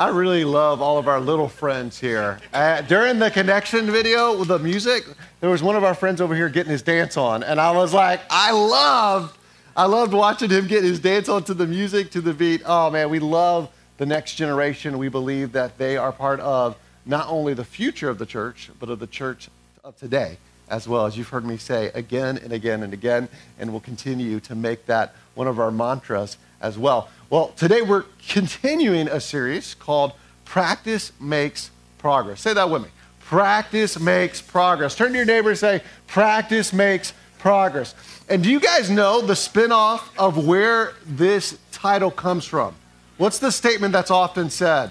I really love all of our little friends here. Uh, during the connection video with the music, there was one of our friends over here getting his dance on, and I was like, I loved, I loved watching him get his dance on to the music, to the beat. Oh man, we love the next generation. We believe that they are part of not only the future of the church, but of the church of today as well, as you've heard me say again and again and again, and we'll continue to make that one of our mantras as well. Well, today we're continuing a series called Practice Makes Progress. Say that with me. Practice makes progress. Turn to your neighbor and say, Practice makes progress. And do you guys know the spinoff of where this title comes from? What's the statement that's often said?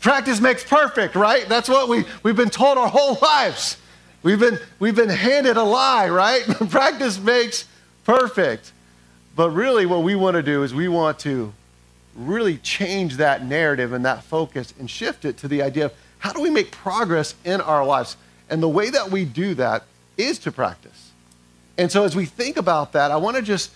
Practice makes perfect, right? That's what we, we've been told our whole lives. We've been, we've been handed a lie, right? Practice makes perfect. But really, what we want to do is we want to really change that narrative and that focus and shift it to the idea of how do we make progress in our lives? And the way that we do that is to practice. And so, as we think about that, I want to just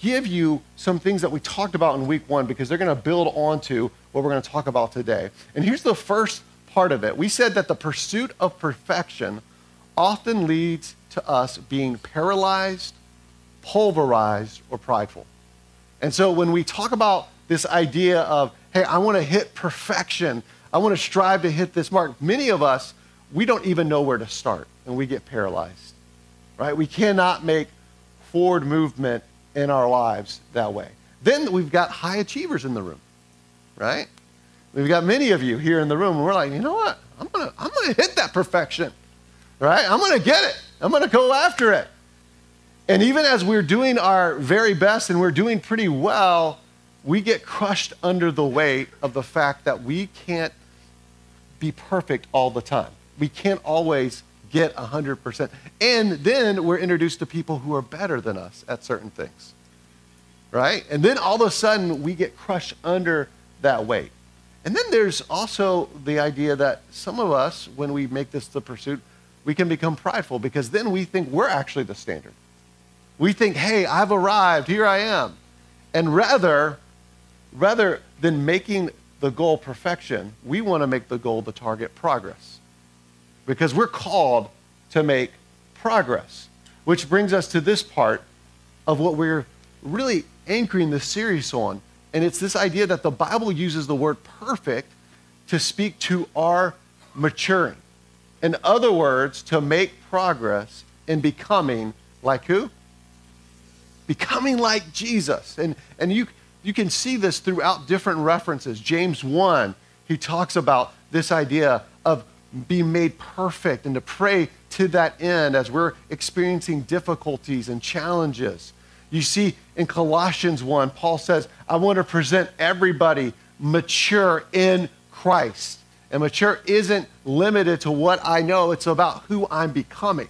give you some things that we talked about in week one because they're going to build onto what we're going to talk about today. And here's the first part of it we said that the pursuit of perfection often leads to us being paralyzed pulverized or prideful. And so when we talk about this idea of, hey, I want to hit perfection, I want to strive to hit this mark, many of us, we don't even know where to start and we get paralyzed, right? We cannot make forward movement in our lives that way. Then we've got high achievers in the room, right? We've got many of you here in the room, and we're like, you know what? I'm gonna, I'm gonna hit that perfection, right? I'm gonna get it. I'm gonna go after it. And even as we're doing our very best and we're doing pretty well, we get crushed under the weight of the fact that we can't be perfect all the time. We can't always get 100%. And then we're introduced to people who are better than us at certain things. Right? And then all of a sudden we get crushed under that weight. And then there's also the idea that some of us, when we make this the pursuit, we can become prideful because then we think we're actually the standard. We think, hey, I've arrived, here I am. And rather, rather than making the goal perfection, we want to make the goal the target progress. Because we're called to make progress. Which brings us to this part of what we're really anchoring this series on. And it's this idea that the Bible uses the word perfect to speak to our maturing. In other words, to make progress in becoming like who? Becoming like Jesus. And, and you, you can see this throughout different references. James 1, he talks about this idea of being made perfect and to pray to that end as we're experiencing difficulties and challenges. You see in Colossians 1, Paul says, I want to present everybody mature in Christ. And mature isn't limited to what I know, it's about who I'm becoming,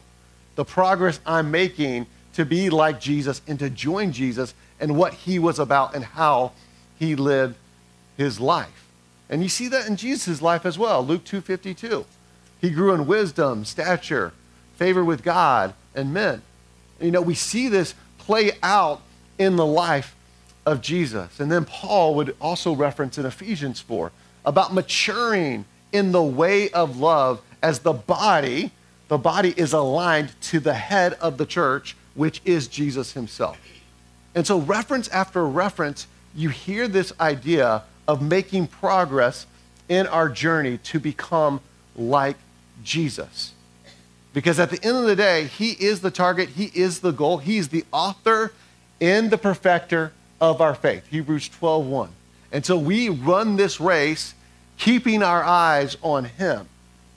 the progress I'm making to be like Jesus and to join Jesus and what he was about and how he lived his life. And you see that in Jesus' life as well. Luke 2:52. He grew in wisdom, stature, favor with God and men. And, you know, we see this play out in the life of Jesus. And then Paul would also reference in Ephesians 4 about maturing in the way of love as the body, the body is aligned to the head of the church, which is Jesus himself. And so, reference after reference, you hear this idea of making progress in our journey to become like Jesus. Because at the end of the day, he is the target, he is the goal, he's the author and the perfecter of our faith. Hebrews 12:1. And so we run this race keeping our eyes on him,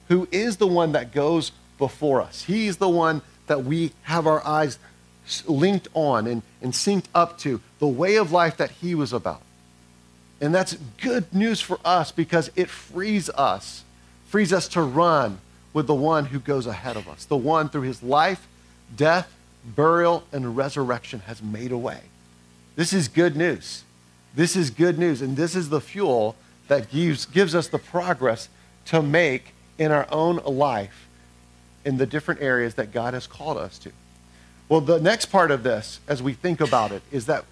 who is the one that goes before us. He's the one that we have our eyes linked on and, and synced up to the way of life that he was about. And that's good news for us because it frees us, frees us to run with the one who goes ahead of us, the one through his life, death, burial, and resurrection has made a way. This is good news. This is good news. And this is the fuel that gives, gives us the progress to make in our own life in the different areas that God has called us to. Well, the next part of this, as we think about it, is that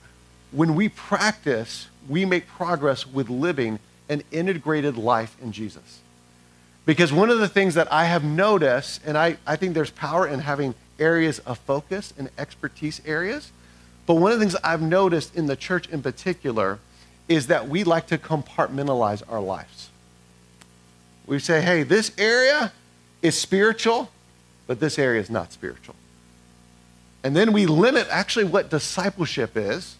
when we practice, we make progress with living an integrated life in Jesus. Because one of the things that I have noticed, and I, I think there's power in having areas of focus and expertise areas, but one of the things I've noticed in the church in particular is that we like to compartmentalize our lives. We say, hey, this area is spiritual, but this area is not spiritual. And then we limit actually what discipleship is,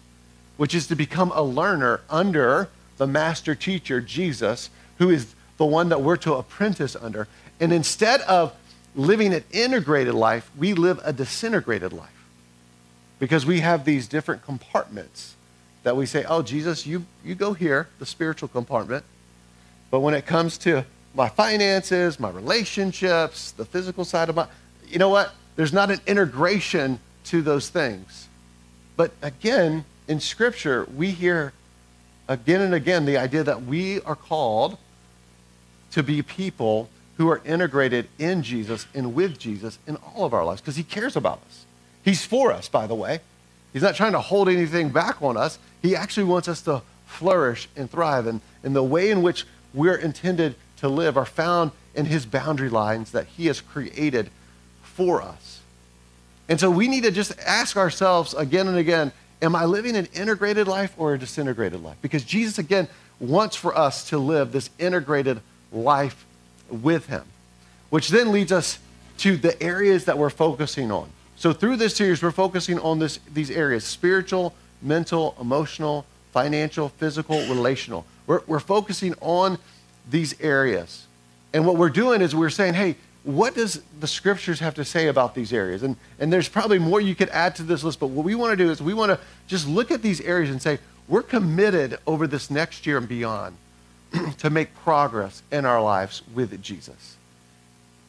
which is to become a learner under the master teacher, Jesus, who is the one that we're to apprentice under. And instead of living an integrated life, we live a disintegrated life because we have these different compartments that we say, oh, Jesus, you, you go here, the spiritual compartment. But when it comes to my finances, my relationships, the physical side of my, you know what? There's not an integration to those things. But again, in Scripture, we hear again and again the idea that we are called to be people who are integrated in Jesus and with Jesus in all of our lives because He cares about us. He's for us, by the way. He's not trying to hold anything back on us. He actually wants us to flourish and thrive. And, and the way in which we're intended to live are found in His boundary lines that He has created for us. And so we need to just ask ourselves again and again Am I living an integrated life or a disintegrated life? Because Jesus, again, wants for us to live this integrated life with Him, which then leads us to the areas that we're focusing on. So, through this series, we're focusing on this, these areas spiritual, mental, emotional, financial, physical, relational. We're, we're focusing on these areas. And what we're doing is we're saying, hey, what does the scriptures have to say about these areas? And, and there's probably more you could add to this list, but what we want to do is we want to just look at these areas and say, we're committed over this next year and beyond to make progress in our lives with Jesus.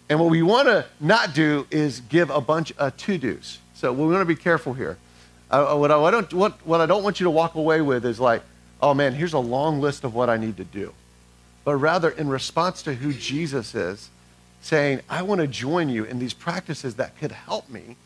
And what we want to not do is give a bunch of to dos. So we want to be careful here. Uh, what, I, don't, what, what I don't want you to walk away with is like, oh man, here's a long list of what I need to do. But rather, in response to who Jesus is, saying, I want to join you in these practices that could help me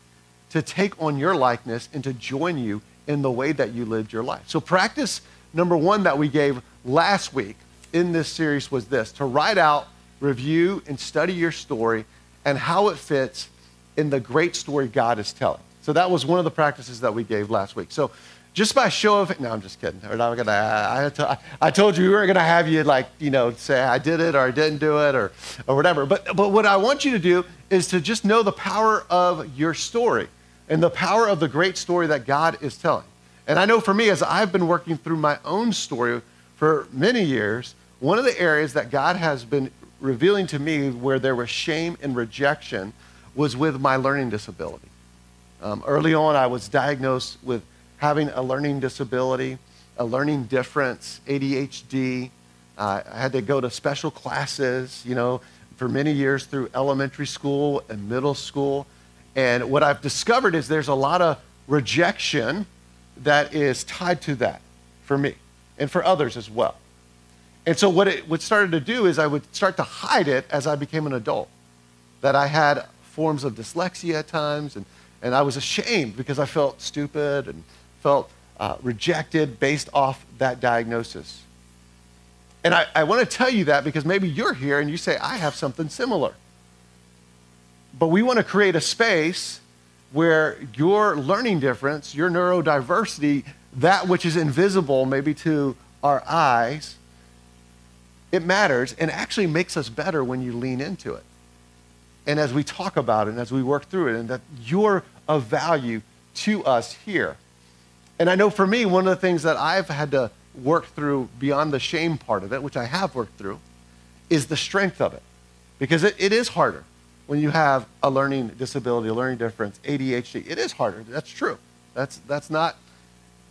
to take on your likeness and to join you in the way that you lived your life. So, practice number one that we gave last week in this series was this to write out, review, and study your story and how it fits in the great story God is telling. So, that was one of the practices that we gave last week. So, just by show of. No, I'm just kidding. We're not gonna. I, I, told you we weren't gonna have you like you know say I did it or I didn't do it or or whatever. But but what I want you to do is to just know the power of your story and the power of the great story that God is telling. And I know for me, as I've been working through my own story for many years, one of the areas that God has been revealing to me where there was shame and rejection was with my learning disability. Um, early on, I was diagnosed with having a learning disability, a learning difference, ADHD. Uh, I had to go to special classes, you know, for many years through elementary school and middle school. And what I've discovered is there's a lot of rejection that is tied to that for me and for others as well. And so what it what started to do is I would start to hide it as I became an adult. That I had forms of dyslexia at times and, and I was ashamed because I felt stupid and felt uh, rejected based off that diagnosis. And I, I want to tell you that because maybe you're here and you say, I have something similar. But we want to create a space where your learning difference, your neurodiversity, that which is invisible maybe to our eyes, it matters and actually makes us better when you lean into it. And as we talk about it and as we work through it, and that you're of value to us here. And I know for me, one of the things that I've had to work through beyond the shame part of it, which I have worked through, is the strength of it. Because it, it is harder when you have a learning disability, a learning difference, ADHD. It is harder. That's true. That's, that's not,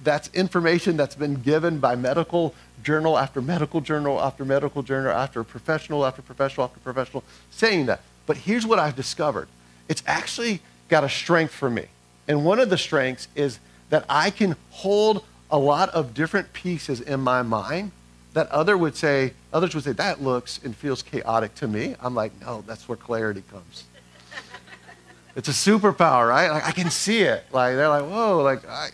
that's information that's been given by medical journal after medical journal after medical journal after professional after professional after professional saying that. But here's what I've discovered it's actually got a strength for me. And one of the strengths is that I can hold a lot of different pieces in my mind that other would say, others would say, that looks and feels chaotic to me. I'm like, no, that's where clarity comes. it's a superpower, right? Like I can see it. Like they're like, whoa, like I,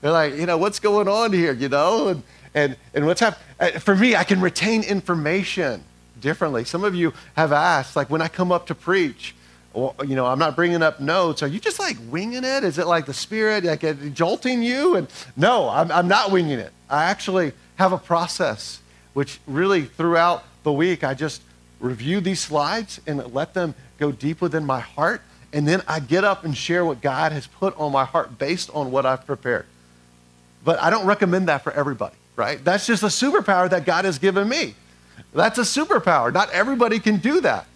they're like, you know, what's going on here, you know? And, And, and what's happening? Uh, for me, I can retain information differently. Some of you have asked, like when I come up to preach, you know, I'm not bringing up notes. Are you just like winging it? Is it like the Spirit like uh, jolting you? And no, I'm, I'm not winging it. I actually have a process, which really throughout the week, I just review these slides and let them go deep within my heart. And then I get up and share what God has put on my heart based on what I've prepared. But I don't recommend that for everybody, right? That's just a superpower that God has given me. That's a superpower. Not everybody can do that.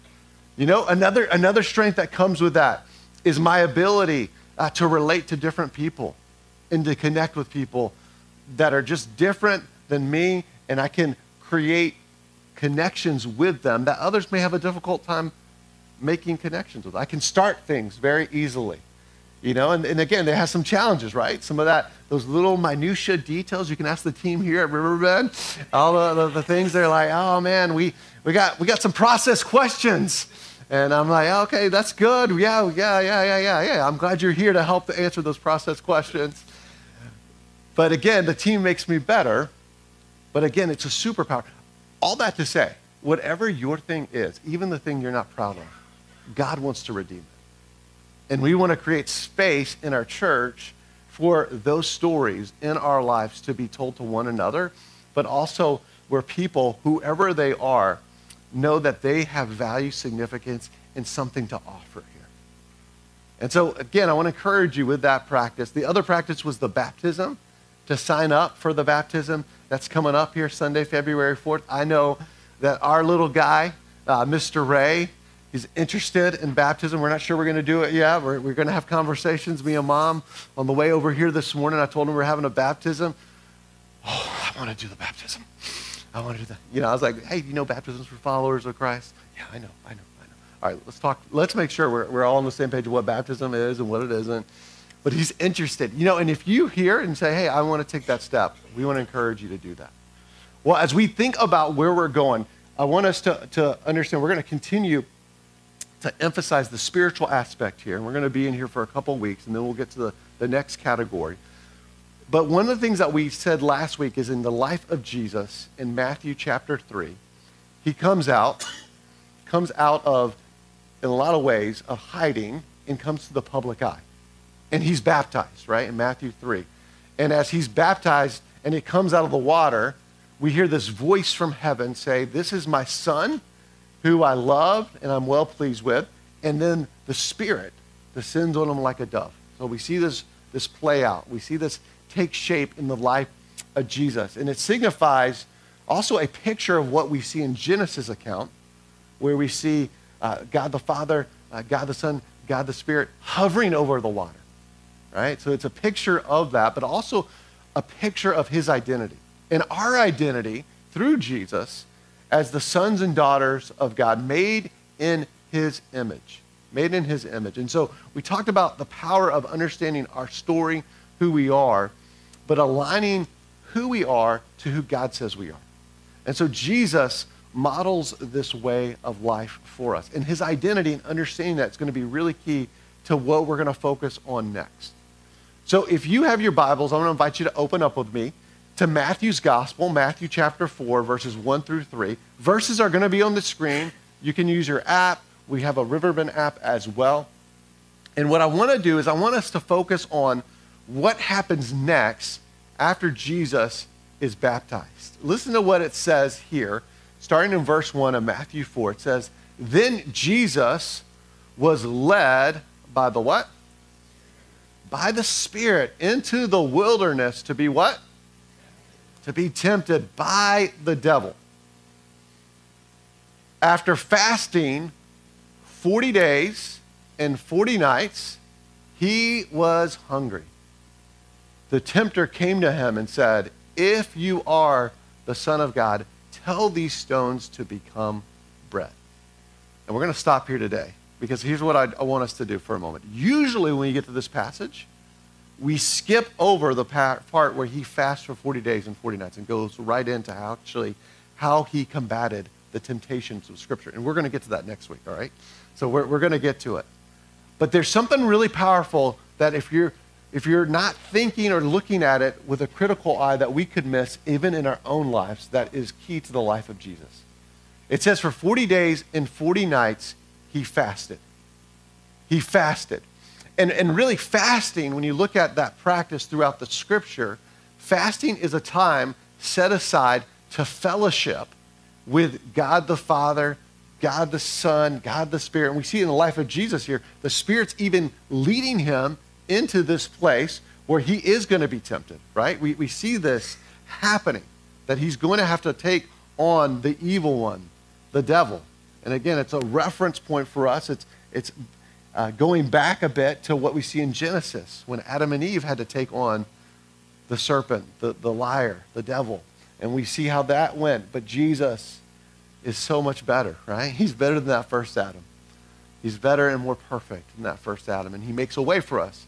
You know, another, another strength that comes with that is my ability uh, to relate to different people and to connect with people that are just different than me, and I can create connections with them that others may have a difficult time making connections with. I can start things very easily. You know, and, and again, they have some challenges, right? Some of that, those little minutia details, you can ask the team here at Riverbend, all the, the, the things they're like, oh man, we, we, got, we got some process questions. And I'm like, okay, that's good. Yeah, yeah, yeah, yeah, yeah, yeah. I'm glad you're here to help to answer those process questions. But again, the team makes me better. But again, it's a superpower. All that to say, whatever your thing is, even the thing you're not proud of, God wants to redeem it. And we want to create space in our church for those stories in our lives to be told to one another, but also where people, whoever they are, know that they have value, significance, and something to offer here. And so, again, I want to encourage you with that practice. The other practice was the baptism, to sign up for the baptism that's coming up here Sunday, February 4th. I know that our little guy, uh, Mr. Ray, He's interested in baptism. We're not sure we're going to do it yet. We're, we're going to have conversations, me and mom, on the way over here this morning. I told him we're having a baptism. Oh, I want to do the baptism. I want to do that. You know, I was like, hey, you know baptisms for followers of Christ? Yeah, I know, I know, I know. All right, let's talk. Let's make sure we're, we're all on the same page of what baptism is and what it isn't. But he's interested. You know, and if you hear and say, hey, I want to take that step, we want to encourage you to do that. Well, as we think about where we're going, I want us to, to understand we're going to continue to emphasize the spiritual aspect here. And we're going to be in here for a couple weeks, and then we'll get to the, the next category. But one of the things that we said last week is in the life of Jesus in Matthew chapter 3, he comes out, comes out of, in a lot of ways, of hiding and comes to the public eye. And he's baptized, right, in Matthew 3. And as he's baptized and he comes out of the water, we hear this voice from heaven say, This is my son who I love and I'm well pleased with, and then the Spirit descends on him like a dove. So we see this, this play out. We see this take shape in the life of Jesus. And it signifies also a picture of what we see in Genesis account, where we see uh, God the Father, uh, God the Son, God the Spirit hovering over the water. Right? So it's a picture of that, but also a picture of his identity. And our identity through Jesus as the sons and daughters of God, made in his image. Made in his image. And so we talked about the power of understanding our story, who we are, but aligning who we are to who God says we are. And so Jesus models this way of life for us. And his identity and understanding that is going to be really key to what we're going to focus on next. So if you have your Bibles, I want to invite you to open up with me to Matthew's Gospel, Matthew chapter 4, verses 1 through 3. Verses are going to be on the screen. You can use your app. We have a Riverbend app as well. And what I want to do is I want us to focus on what happens next after Jesus is baptized. Listen to what it says here, starting in verse 1 of Matthew 4. It says, Then Jesus was led by the what? By the Spirit into the wilderness to be what? To be tempted by the devil. After fasting 40 days and 40 nights, he was hungry. The tempter came to him and said, If you are the Son of God, tell these stones to become bread. And we're going to stop here today because here's what I, I want us to do for a moment. Usually, when you get to this passage, we skip over the part where he fasts for 40 days and 40 nights and goes right into how actually how he combated the temptations of Scripture. And we're going to get to that next week, all right? So we're, we're going to get to it. But there's something really powerful that if you're if you're not thinking or looking at it with a critical eye that we could miss even in our own lives, that is key to the life of Jesus. It says for 40 days and 40 nights, he fasted. He fasted. And, and really, fasting, when you look at that practice throughout the scripture, fasting is a time set aside to fellowship with God the Father, God the Son, God the Spirit. And we see in the life of Jesus here, the Spirit's even leading him into this place where he is going to be tempted, right? We, we see this happening, that he's going to have to take on the evil one, the devil. And again, it's a reference point for us. It's, it's uh, going back a bit to what we see in Genesis when Adam and Eve had to take on the serpent, the, the liar, the devil. And we see how that went. But Jesus is so much better, right? He's better than that first Adam. He's better and more perfect than that first Adam. And he makes a way for us.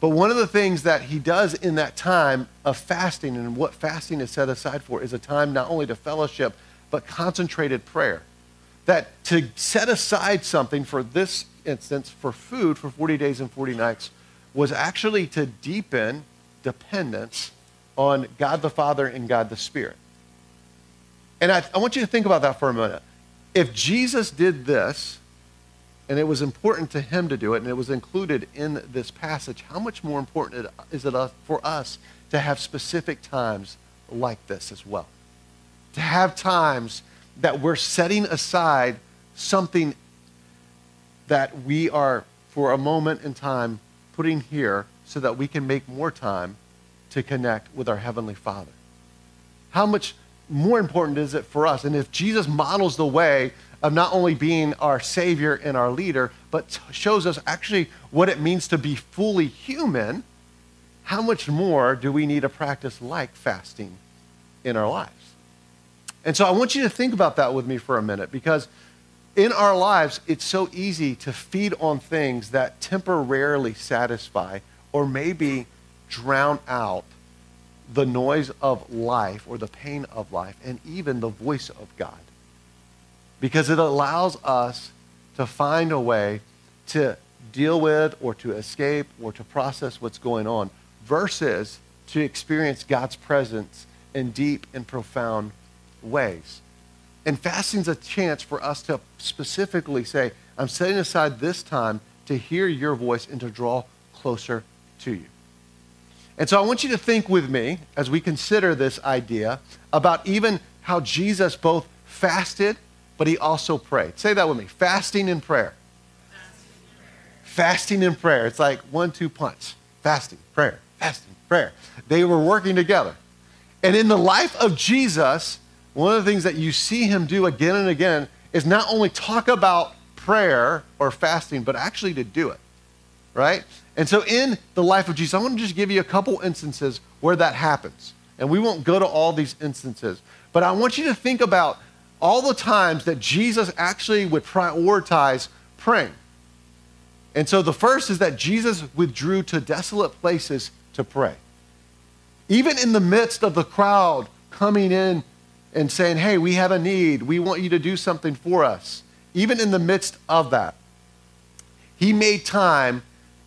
But one of the things that he does in that time of fasting and what fasting is set aside for is a time not only to fellowship, but concentrated prayer. That to set aside something for this instance, for food for 40 days and 40 nights, was actually to deepen dependence on God the Father and God the Spirit. And I, I want you to think about that for a minute. If Jesus did this, and it was important to him to do it, and it was included in this passage, how much more important is it for us to have specific times like this as well? To have times that we're setting aside something that we are, for a moment in time, putting here so that we can make more time to connect with our Heavenly Father. How much more important is it for us? And if Jesus models the way of not only being our Savior and our leader, but shows us actually what it means to be fully human, how much more do we need a practice like fasting in our lives? And so I want you to think about that with me for a minute because in our lives, it's so easy to feed on things that temporarily satisfy or maybe drown out the noise of life or the pain of life and even the voice of God. Because it allows us to find a way to deal with or to escape or to process what's going on versus to experience God's presence in deep and profound ways. And fasting's a chance for us to specifically say, I'm setting aside this time to hear your voice and to draw closer to you. And so I want you to think with me as we consider this idea about even how Jesus both fasted, but he also prayed. Say that with me fasting and prayer. Fasting and prayer. It's like one two punch fasting, prayer, fasting, prayer. They were working together. And in the life of Jesus, one of the things that you see him do again and again is not only talk about prayer or fasting, but actually to do it, right? And so in the life of Jesus, I want to just give you a couple instances where that happens. And we won't go to all these instances, but I want you to think about all the times that Jesus actually would prioritize praying. And so the first is that Jesus withdrew to desolate places to pray. Even in the midst of the crowd coming in and saying, hey, we have a need. We want you to do something for us. Even in the midst of that, he made time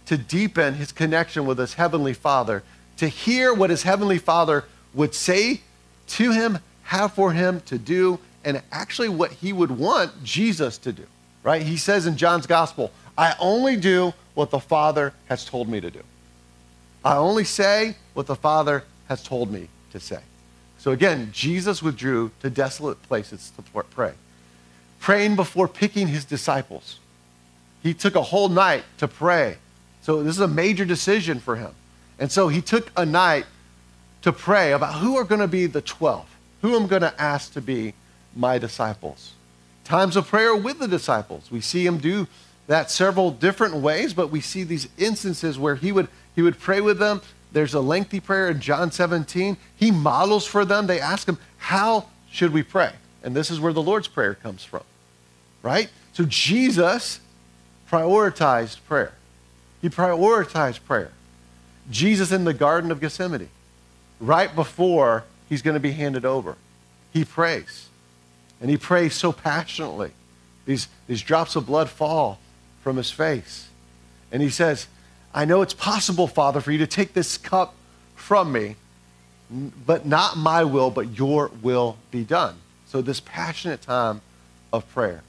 to deepen his connection with his heavenly father, to hear what his heavenly father would say to him, have for him to do, and actually what he would want Jesus to do, right? He says in John's gospel, I only do what the Father has told me to do. I only say what the Father has told me to say. So again, Jesus withdrew to desolate places to pray, praying before picking his disciples. He took a whole night to pray. So this is a major decision for him. And so he took a night to pray about who are going to be the 12, who I'm going to ask to be my disciples. Times of prayer with the disciples. We see him do that several different ways, but we see these instances where he would, he would pray with them there's a lengthy prayer in John 17. He models for them. They ask him, How should we pray? And this is where the Lord's Prayer comes from, right? So Jesus prioritized prayer. He prioritized prayer. Jesus in the Garden of Gethsemane, right before he's going to be handed over, he prays. And he prays so passionately. These, these drops of blood fall from his face. And he says, I know it's possible, Father, for you to take this cup from me, but not my will, but your will be done. So, this passionate time of prayer.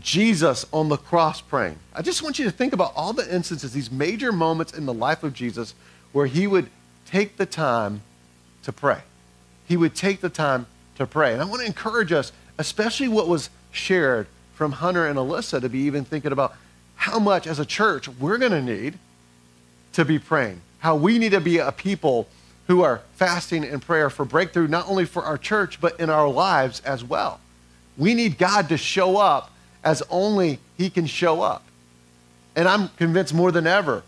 Jesus on the cross praying. I just want you to think about all the instances, these major moments in the life of Jesus where he would take the time to pray. He would take the time to pray. And I want to encourage us, especially what was shared from Hunter and Alyssa, to be even thinking about how much as a church we're going to need to be praying. How we need to be a people who are fasting and prayer for breakthrough, not only for our church, but in our lives as well. We need God to show up as only He can show up. And I'm convinced more than ever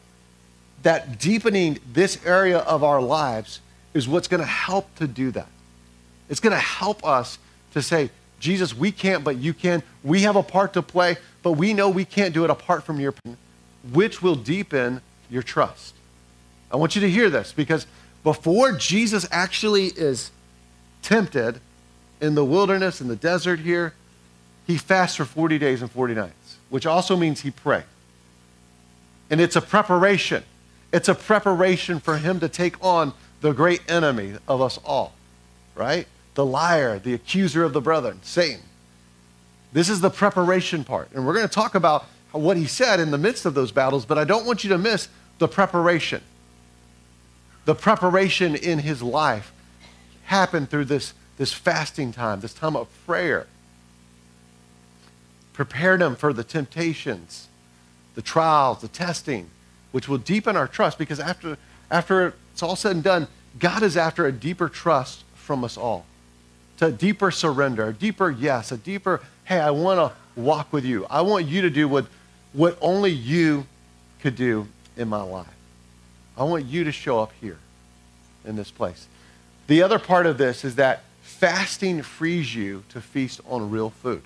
that deepening this area of our lives is what's going to help to do that. It's going to help us to say, Jesus, we can't, but you can. We have a part to play, but we know we can't do it apart from your, which will deepen your trust. I want you to hear this because before Jesus actually is tempted in the wilderness, in the desert here, he fasts for 40 days and 40 nights, which also means he prayed. And it's a preparation. It's a preparation for him to take on the great enemy of us all, right? The liar, the accuser of the brethren, Satan. This is the preparation part. And we're going to talk about what he said in the midst of those battles, but I don't want you to miss the preparation. The preparation in his life happened through this, this fasting time, this time of prayer prepared him for the temptations, the trials, the testing, which will deepen our trust because after, after it's all said and done, God is after a deeper trust from us all. To a deeper surrender, a deeper yes, a deeper, hey, I want to walk with you. I want you to do what, what only you could do in my life. I want you to show up here in this place. The other part of this is that fasting frees you to feast on real food.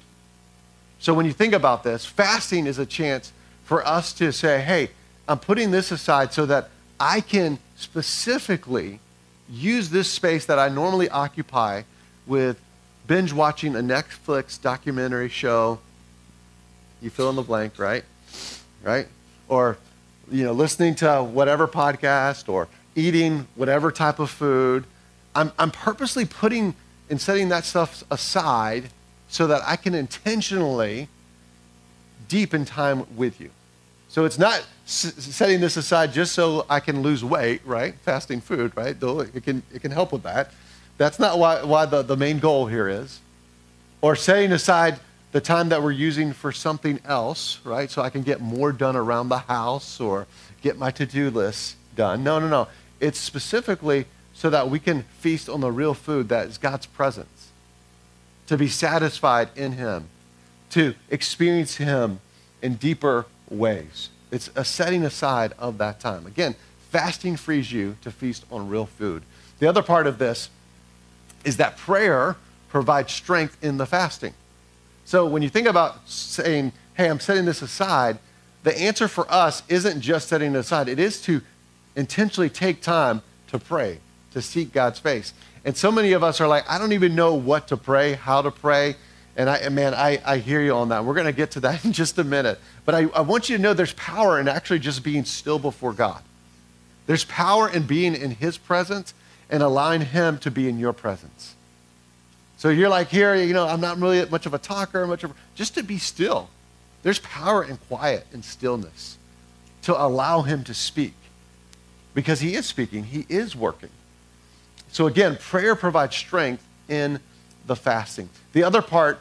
So when you think about this, fasting is a chance for us to say, hey, I'm putting this aside so that I can specifically use this space that I normally occupy with binge watching a Netflix documentary show. You fill in the blank, right? Right? Or, you know, listening to whatever podcast or eating whatever type of food. I'm, I'm purposely putting and setting that stuff aside so that I can intentionally deepen time with you. So it's not s- setting this aside just so I can lose weight, right? Fasting food, right? Though it can, it can help with that. That's not why, why the, the main goal here is. Or setting aside the time that we're using for something else, right? So I can get more done around the house or get my to do list done. No, no, no. It's specifically so that we can feast on the real food that is God's presence to be satisfied in Him, to experience Him in deeper ways. It's a setting aside of that time. Again, fasting frees you to feast on real food. The other part of this is that prayer provides strength in the fasting. So when you think about saying, hey, I'm setting this aside, the answer for us isn't just setting it aside, it is to intentionally take time to pray, to seek God's face. And so many of us are like, I don't even know what to pray, how to pray. And I, man, I, I hear you on that. We're going to get to that in just a minute. But I, I want you to know there's power in actually just being still before God. There's power in being in His presence and allowing Him to be in your presence. So you're like, here, you know, I'm not really much of a talker, much of just to be still. There's power in quiet and stillness to allow Him to speak because He is speaking, He is working. So again, prayer provides strength in the fasting. The other part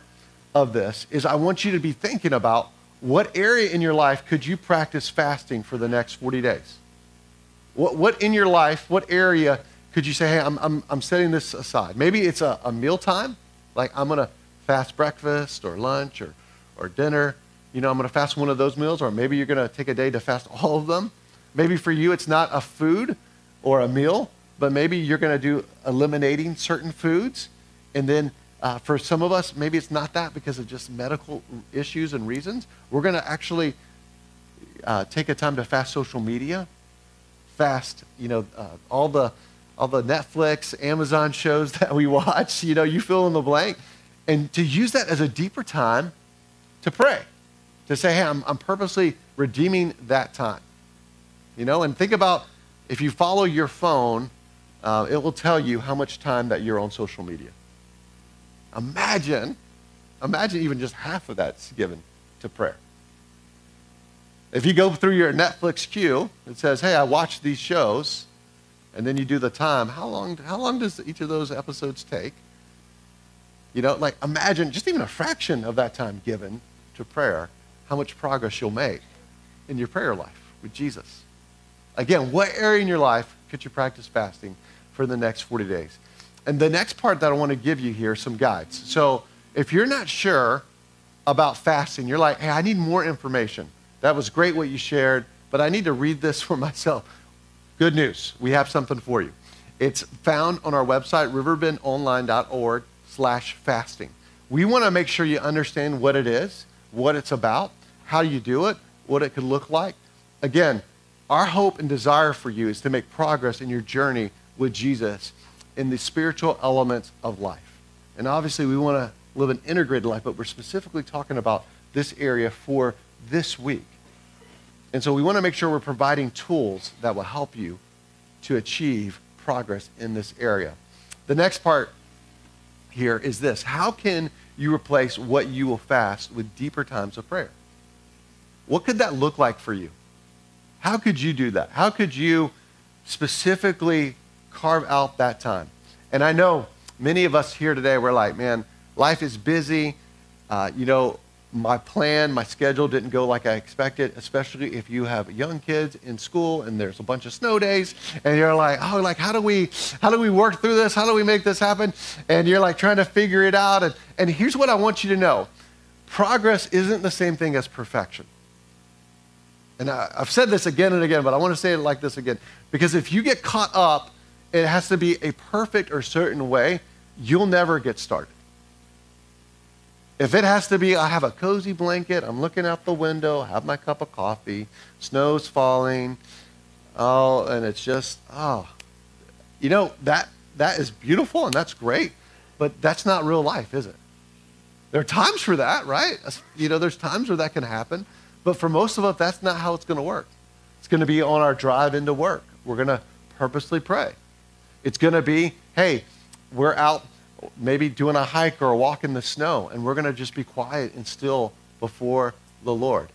of this is I want you to be thinking about what area in your life could you practice fasting for the next 40 days? What, what in your life, what area could you say, hey, I'm, I'm, I'm setting this aside? Maybe it's a, a meal time, like I'm going to fast breakfast or lunch or, or dinner. You know, I'm going to fast one of those meals, or maybe you're going to take a day to fast all of them. Maybe for you, it's not a food or a meal, but maybe you're going to do eliminating certain foods. And then uh, for some of us, maybe it's not that because of just medical issues and reasons. We're going to actually uh, take a time to fast social media, fast, you know, uh, all the all the Netflix, Amazon shows that we watch. You know, you fill in the blank, and to use that as a deeper time to pray, to say, hey, I'm, I'm purposely redeeming that time. You know, and think about if you follow your phone, uh, it will tell you how much time that you're on social media. Imagine, imagine even just half of that's given to prayer. If you go through your Netflix queue, it says, hey, I watched these shows, and then you do the time, how long, how long does each of those episodes take? You know, like imagine just even a fraction of that time given to prayer, how much progress you'll make in your prayer life with Jesus. Again, what area in your life could you practice fasting for the next 40 days? And the next part that I want to give you here some guides. So if you're not sure about fasting, you're like, hey, I need more information. That was great what you shared, but I need to read this for myself. Good news. We have something for you. It's found on our website, riverbendonline.org slash fasting. We want to make sure you understand what it is, what it's about, how you do it, what it could look like. Again, our hope and desire for you is to make progress in your journey with Jesus in the spiritual elements of life. And obviously, we want to live an integrated life, but we're specifically talking about this area for this week. And so we want to make sure we're providing tools that will help you to achieve progress in this area. The next part here is this How can you replace what you will fast with deeper times of prayer? What could that look like for you? How could you do that? How could you specifically carve out that time? And I know many of us here today, we're like, man, life is busy. Uh, you know, my plan, my schedule didn't go like I expected, especially if you have young kids in school and there's a bunch of snow days and you're like, oh, like how do we how do we work through this? How do we make this happen? And you're like trying to figure it out. And, and here's what I want you to know. Progress isn't the same thing as perfection. And I, I've said this again and again, but I want to say it like this again. Because if you get caught up, it has to be a perfect or certain way, you'll never get started. If it has to be, I have a cozy blanket, I'm looking out the window, have my cup of coffee, snow's falling, oh, and it's just, oh, you know, that, that is beautiful and that's great, but that's not real life, is it? There are times for that, right? You know, there's times where that can happen, but for most of us, that's not how it's going to work. It's going to be on our drive into work. We're going to purposely pray. It's going to be, hey, we're out maybe doing a hike or a walk in the snow, and we're going to just be quiet and still before the Lord.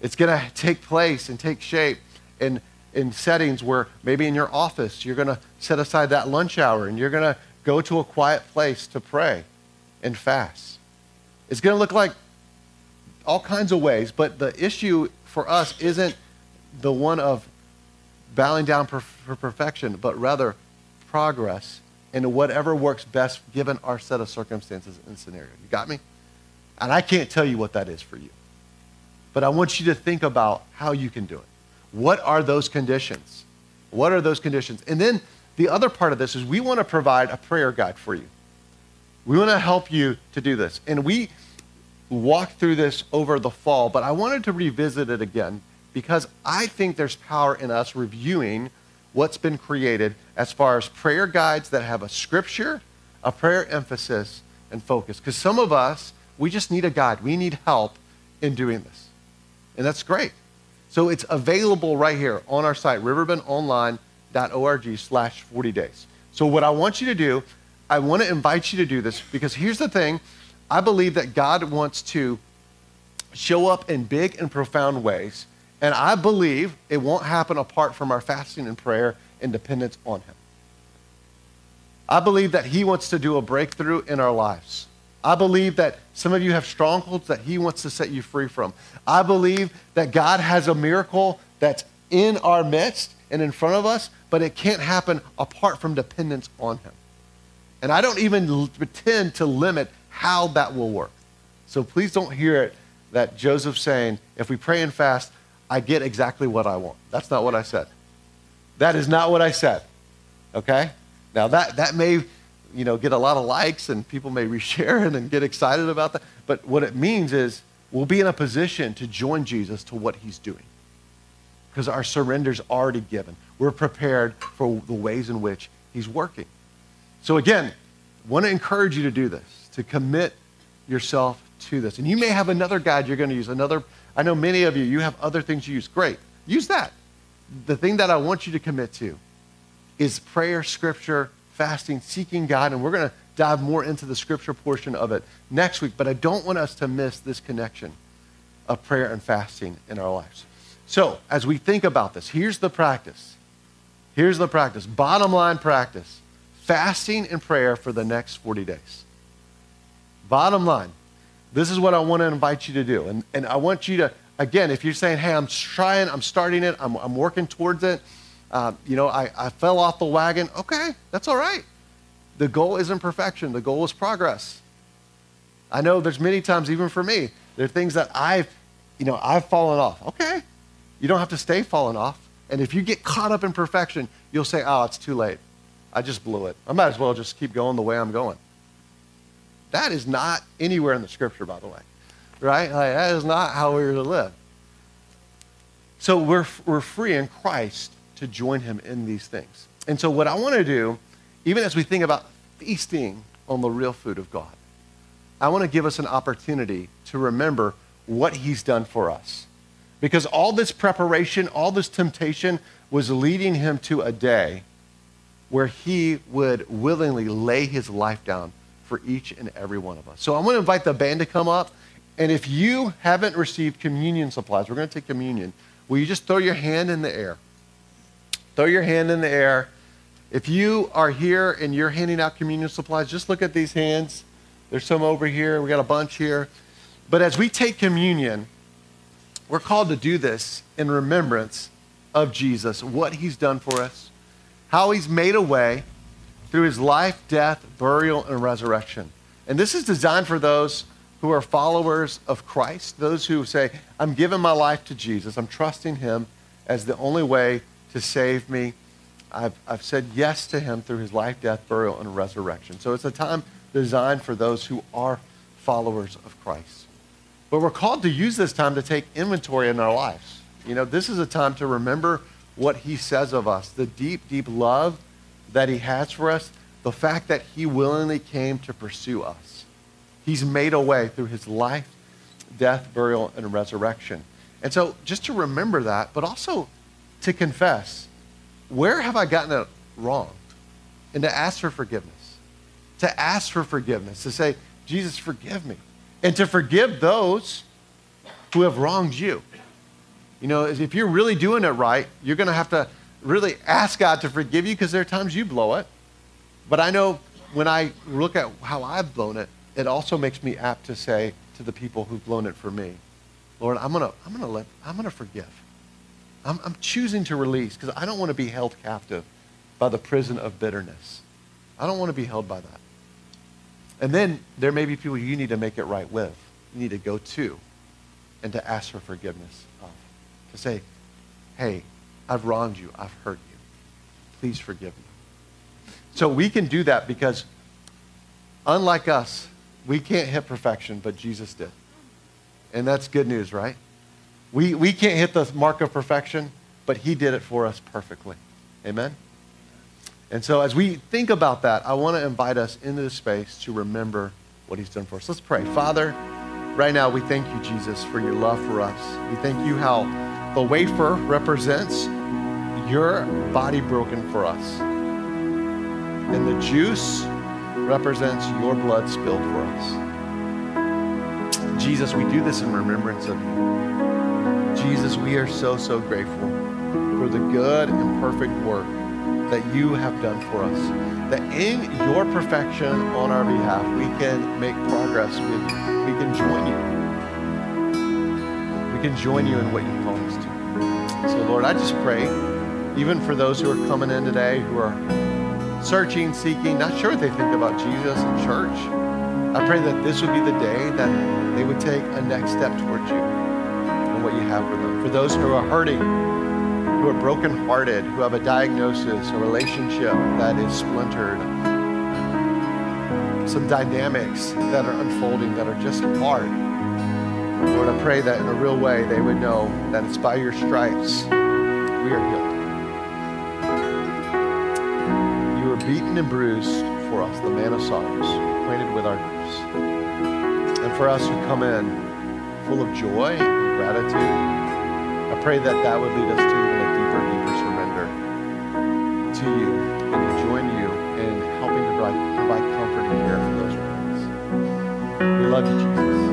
It's going to take place and take shape in, in settings where maybe in your office you're going to set aside that lunch hour and you're going to go to a quiet place to pray and fast. It's going to look like all kinds of ways, but the issue for us isn't the one of bowing down for perfection, but rather progress into whatever works best given our set of circumstances and scenario. You got me? And I can't tell you what that is for you. But I want you to think about how you can do it. What are those conditions? What are those conditions? And then the other part of this is we want to provide a prayer guide for you. We want to help you to do this. And we walked through this over the fall, but I wanted to revisit it again because I think there's power in us reviewing what's been created as far as prayer guides that have a scripture, a prayer emphasis, and focus. Because some of us, we just need a guide. We need help in doing this. And that's great. So it's available right here on our site, riverbendonline.org slash 40 days. So what I want you to do, I want to invite you to do this because here's the thing. I believe that God wants to show up in big and profound ways and I believe it won't happen apart from our fasting and prayer and dependence on Him. I believe that He wants to do a breakthrough in our lives. I believe that some of you have strongholds that He wants to set you free from. I believe that God has a miracle that's in our midst and in front of us, but it can't happen apart from dependence on Him. And I don't even pretend to limit how that will work. So please don't hear it that Joseph's saying, if we pray and fast, I get exactly what I want. That's not what I said. That is not what I said. Okay? Now that that may, you know, get a lot of likes and people may reshare it and get excited about that. But what it means is we'll be in a position to join Jesus to what he's doing. Because our surrender's already given. We're prepared for the ways in which he's working. So again, want to encourage you to do this, to commit yourself to this. And you may have another guide you're going to use, another I know many of you, you have other things you use. Great. Use that. the thing that I want you to commit to is prayer, scripture, fasting, seeking God, and we're going to dive more into the scripture portion of it next week. But I don't want us to miss this connection of prayer and fasting in our lives. So, as we think about this, here's the practice. Here's the practice. Bottom line practice fasting and prayer for the next 40 days. Bottom line, this is what I want to invite you to do. And, and I want you to, again, if you're saying, hey, I'm trying, I'm starting it, I'm, I'm working towards it, uh, you know, I, I fell off the wagon, okay, that's all right. The goal isn't perfection, the goal is progress. I know there's many times, even for me, there are things that I've, you know, I've fallen off. Okay, you don't have to stay falling off. And if you get caught up in perfection, you'll say, oh, it's too late. I just blew it. I might as well just keep going the way I'm going. That is not anywhere in the scripture, by the way. Right? Like, that is not how we're to live. So we're, we're free in Christ to join him in these things. And so, what I want to do, even as we think about feasting on the real food of God, I want to give us an opportunity to remember what he's done for us. Because all this preparation, all this temptation was leading him to a day where he would willingly lay his life down for each and every one of us. So I'm going to invite the band to come up. And if you haven't received communion supplies, we're going to take communion. Will you just throw your hand in the air? Throw your hand in the air. If you are here and you're handing out communion supplies, just look at these hands. There's some over here. We got a bunch here. But as we take communion, we're called to do this in remembrance of Jesus, what he's done for us, how he's made a way through his life, death, burial, and resurrection. And this is designed for those who are followers of Christ, those who say, I'm giving my life to Jesus, I'm trusting him as the only way to save me. I've, I've said yes to him through his life, death, burial, and resurrection. So it's a time designed for those who are followers of Christ. But we're called to use this time to take inventory in our lives. You know, this is a time to remember what he says of us, the deep, deep love that he has for us, the fact that he willingly came to pursue us. He's made a way through his life, death, burial, and resurrection. And so just to remember that, but also to confess, where have I gotten it wrong? And to ask for forgiveness. To ask for forgiveness, to say, Jesus, forgive me. And to forgive those who have wronged you. You know, if you're really doing it right, you're going to have to really ask God to forgive you because there are times you blow it. But I know when I look at how I've blown it, it also makes me apt to say to the people who've blown it for me, Lord, I'm to I'm to let I'm to forgive. I'm, I'm choosing to release because I don't want to be held captive by the prison of bitterness. I don't want to be held by that. And then there may be people you need to make it right with. You need to go to and to ask for forgiveness of. To say, hey, I've wronged you. I've hurt you. Please forgive me. So we can do that because, unlike us, we can't hit perfection, but Jesus did. And that's good news, right? We, we can't hit the mark of perfection, but he did it for us perfectly. Amen? And so as we think about that, I want to invite us into the space to remember what he's done for us. Let's pray. Father, right now we thank you, Jesus, for your love for us. We thank you how the wafer represents your body broken for us. And the juice represents your blood spilled for us. Jesus, we do this in remembrance of you. Jesus, we are so, so grateful for the good and perfect work that you have done for us. That in your perfection on our behalf, we can make progress with you. We can join you We can join you in what you call. So, Lord, I just pray, even for those who are coming in today who are searching, seeking, not sure what they think about Jesus and church, I pray that this would be the day that they would take a next step towards you and what you have for them. For those who are hurting, who are brokenhearted, who have a diagnosis, a relationship that is splintered, some dynamics that are unfolding that are just hard. Lord, I pray that in a real way they would know that it's by your stripes we are healed. You were beaten and bruised for us, the man of sorrows, acquainted with our griefs. And for us who come in full of joy and gratitude, I pray that that would lead us to even a deeper, deeper surrender to you and to join you in helping to provide, provide comfort and care for those friends. We love you, Jesus.